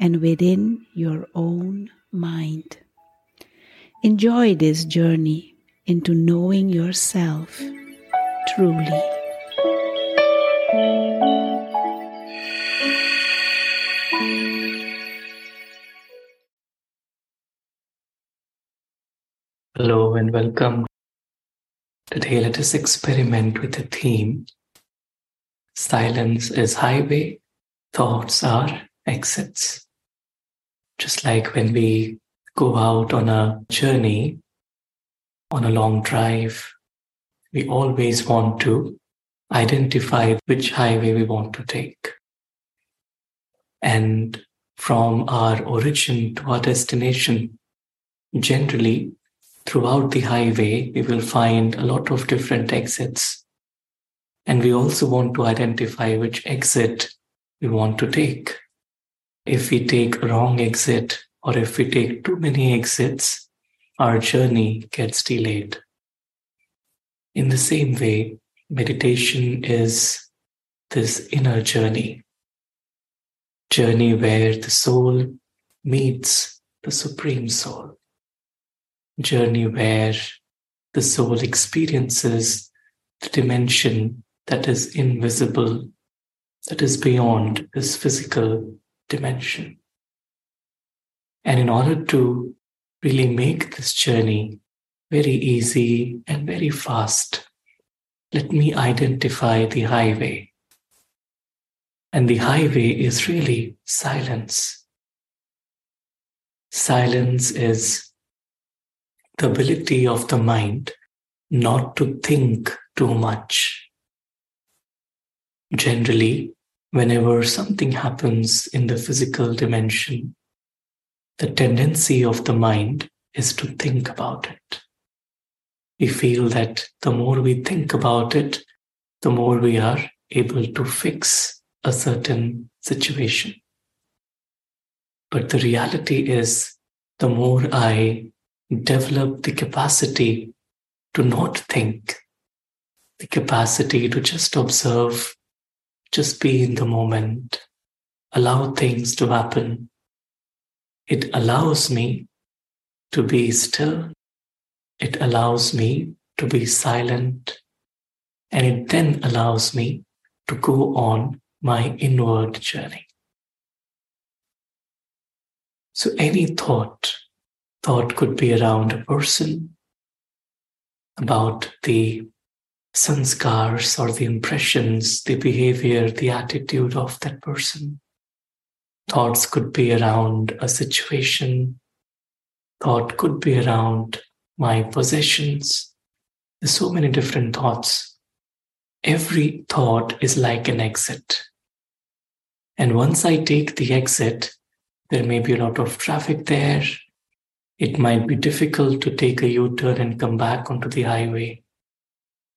and within your own mind. Enjoy this journey into knowing yourself truly. Hello and welcome. Today, let us experiment with the theme Silence is highway, thoughts are exits just like when we go out on a journey, on a long drive, we always want to identify which highway we want to take. And from our origin to our destination, generally, throughout the highway, we will find a lot of different exits. And we also want to identify which exit we want to take if we take wrong exit or if we take too many exits, our journey gets delayed. In the same way, meditation is this inner journey, journey where the soul meets the supreme soul, journey where the soul experiences the dimension that is invisible, that is beyond this physical dimension. And in order to really make this journey very easy and very fast, let me identify the highway. And the highway is really silence. Silence is the ability of the mind not to think too much. Generally, whenever something happens in the physical dimension, the tendency of the mind is to think about it. We feel that the more we think about it, the more we are able to fix a certain situation. But the reality is, the more I develop the capacity to not think, the capacity to just observe just be in the moment, allow things to happen. It allows me to be still. It allows me to be silent. And it then allows me to go on my inward journey. So, any thought, thought could be around a person, about the sanskars or the impressions, the behavior, the attitude of that person. Thoughts could be around a situation. Thought could be around my possessions. There's so many different thoughts. Every thought is like an exit. And once I take the exit, there may be a lot of traffic there. It might be difficult to take a U turn and come back onto the highway.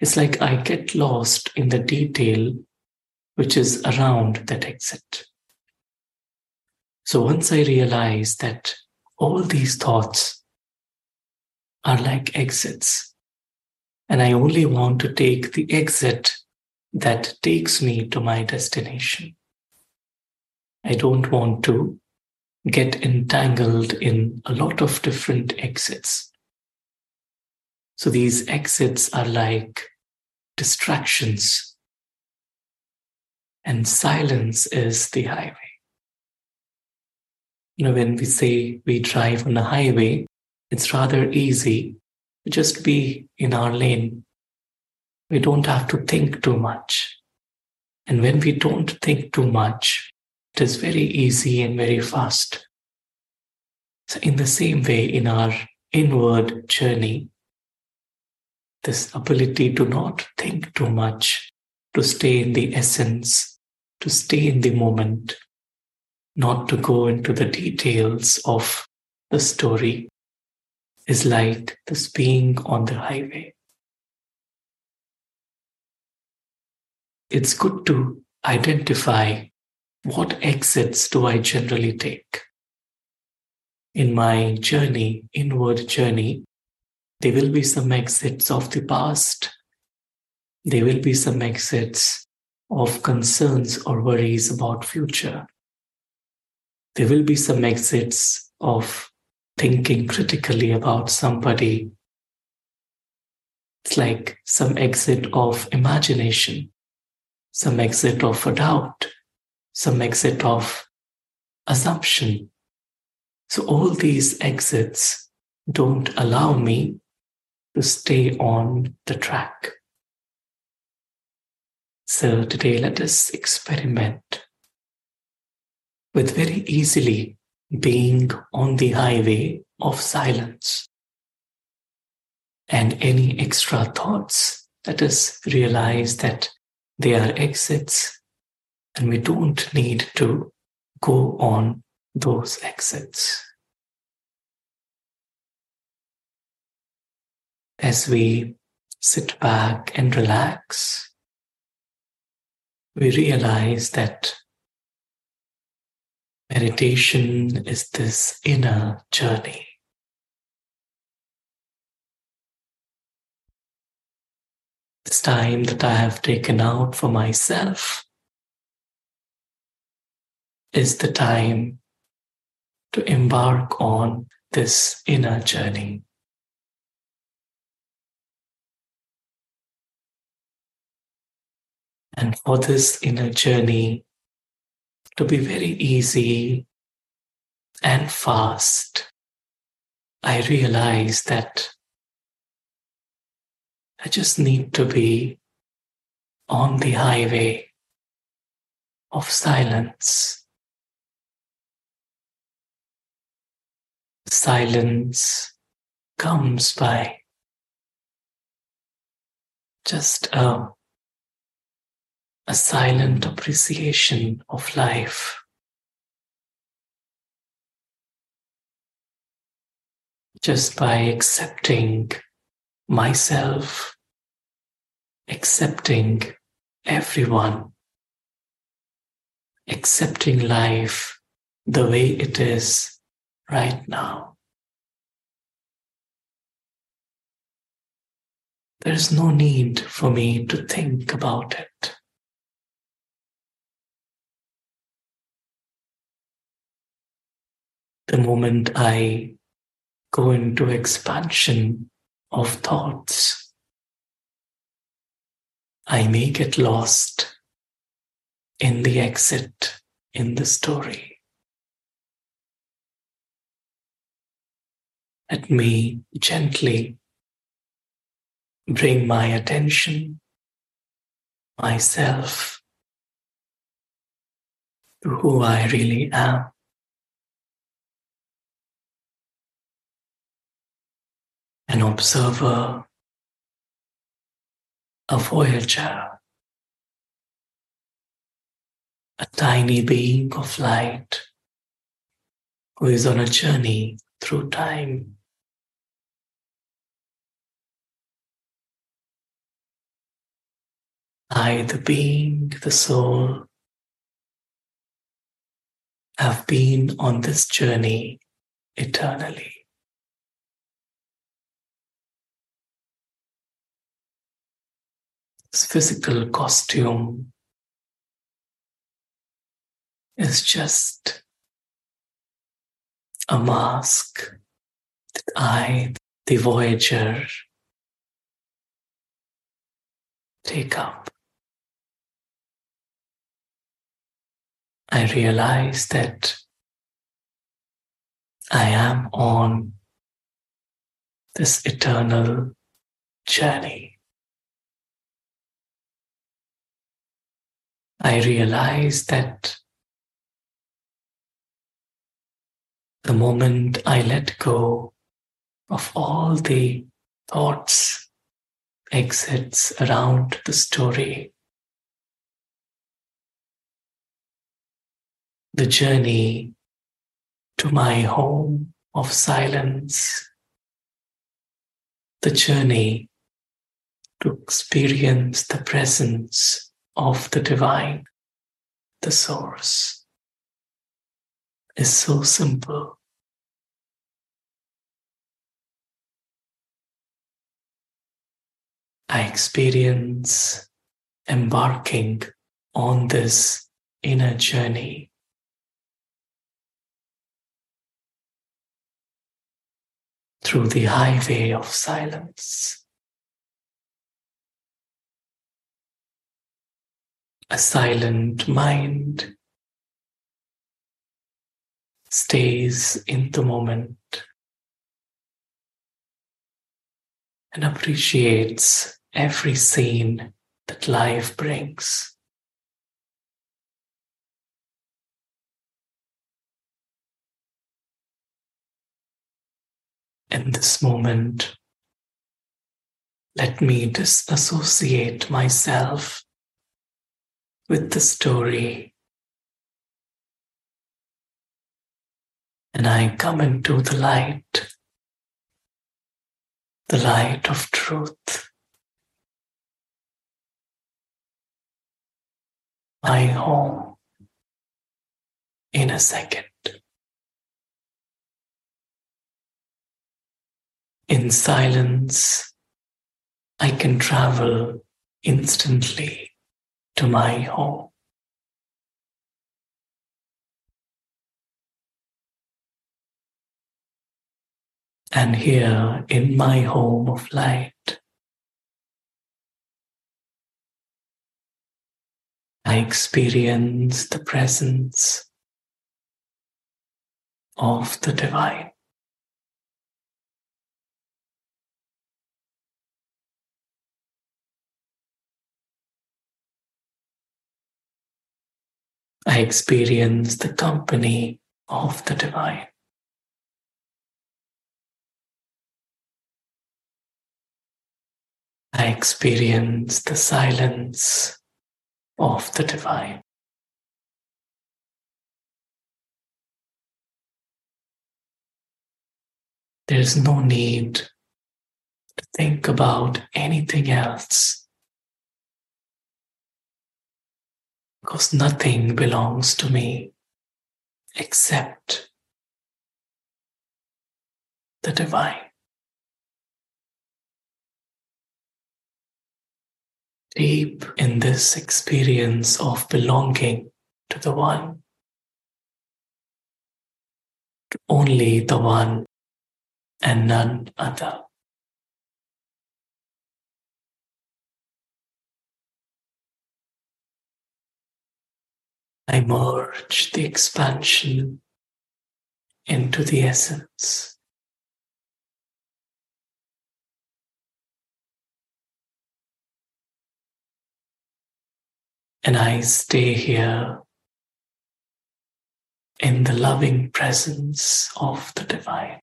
It's like I get lost in the detail which is around that exit. So once I realize that all these thoughts are like exits. And I only want to take the exit that takes me to my destination. I don't want to get entangled in a lot of different exits. So these exits are like distractions, and silence is the highway. You know, when we say we drive on a highway, it's rather easy to just be in our lane. We don't have to think too much. And when we don't think too much, it is very easy and very fast. So, in the same way, in our inward journey, this ability to not think too much, to stay in the essence, to stay in the moment, not to go into the details of the story, is like this being on the highway. It's good to identify what exits do I generally take? In my journey, inward journey, there will be some exits of the past. There will be some exits of concerns or worries about future. There will be some exits of thinking critically about somebody. It's like some exit of imagination, some exit of a doubt, some exit of assumption. So all these exits don't allow me to stay on the track. So today let us experiment with very easily being on the highway of silence. And any extra thoughts, let us realize that they are exits and we don't need to go on those exits. As we sit back and relax, we realize that meditation is this inner journey. This time that I have taken out for myself is the time to embark on this inner journey. And for this inner journey to be very easy and fast, I realize that I just need to be on the highway of silence. silence comes by just a, a silent appreciation of life. Just by accepting myself, accepting everyone, accepting life the way it is right now. There is no need for me to think about it. The moment I go into expansion of thoughts, I may get lost in the exit in the story. Let me gently bring my attention, myself, to who I really am. An observer, a voyager, a tiny being of light who is on a journey through time. I, the being, the soul, have been on this journey eternally. This physical costume is just a mask that I, the Voyager, take up. I realize that I am on this eternal journey. I realize that the moment I let go of all the thoughts, exits around the story, the journey to my home of silence, the journey to experience the presence of the divine, the source, is so simple. I experience embarking on this inner journey. Through the highway of silence. A silent mind stays in the moment and appreciates every scene that life brings. In this moment, let me disassociate myself with the story. And I come into the light, the light of truth. my home in a second. In silence, I can travel instantly to my home. And here in my home of light, I experience the presence of the divine. I experience the company of the divine. I experience the silence of the divine. There is no need to think about anything else because nothing belongs to me except the divine. deep in this experience of belonging to the One, to only the One and none other. I merge the expansion into the essence. And I stay here in the loving presence of the divine.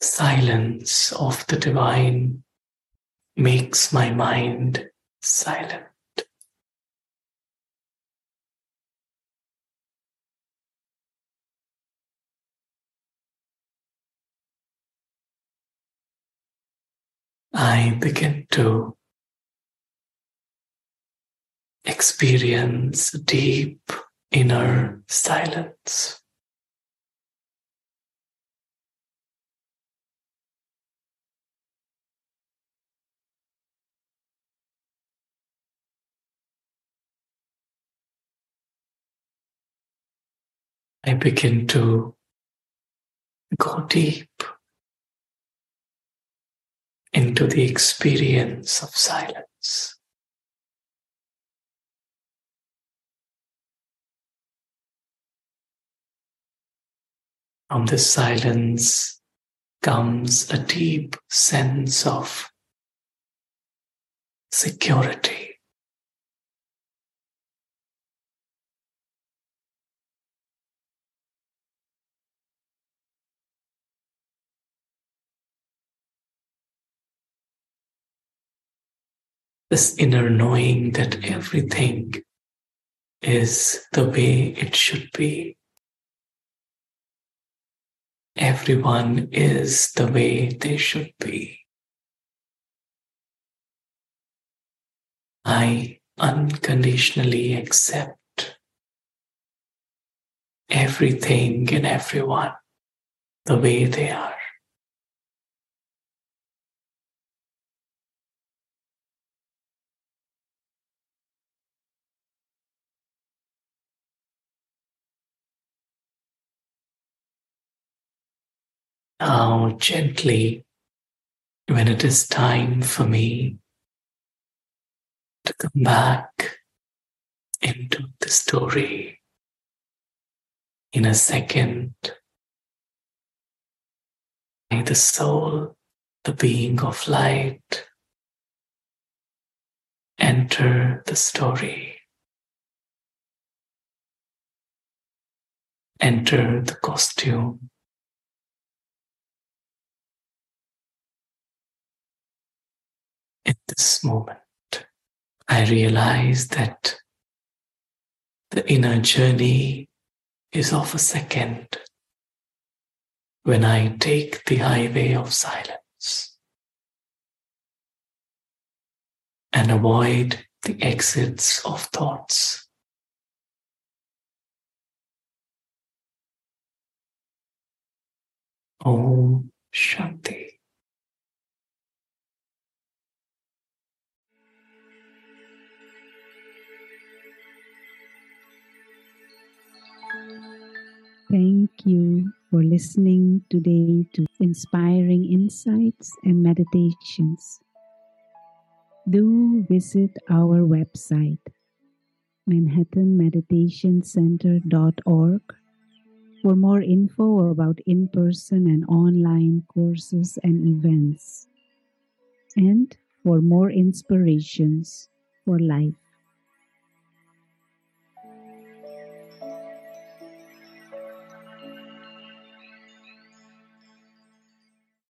Silence of the divine makes my mind silent. I begin to experience deep inner silence. I begin to go deep into the experience of silence. From this silence comes a deep sense of security. This inner knowing that everything is the way it should be. Everyone is the way they should be. I unconditionally accept everything and everyone the way they are. Gently, when it is time for me to come back into the story in a second, may the soul, the being of light, enter the story. Enter the costume. In this moment, I realize that the inner journey is of a second when I take the highway of silence and avoid the exits of thoughts. Om Shanti. Thank you for listening today to inspiring insights and meditations. Do visit our website, manhattanmeditationcenter.org, for more info about in person and online courses and events, and for more inspirations for life.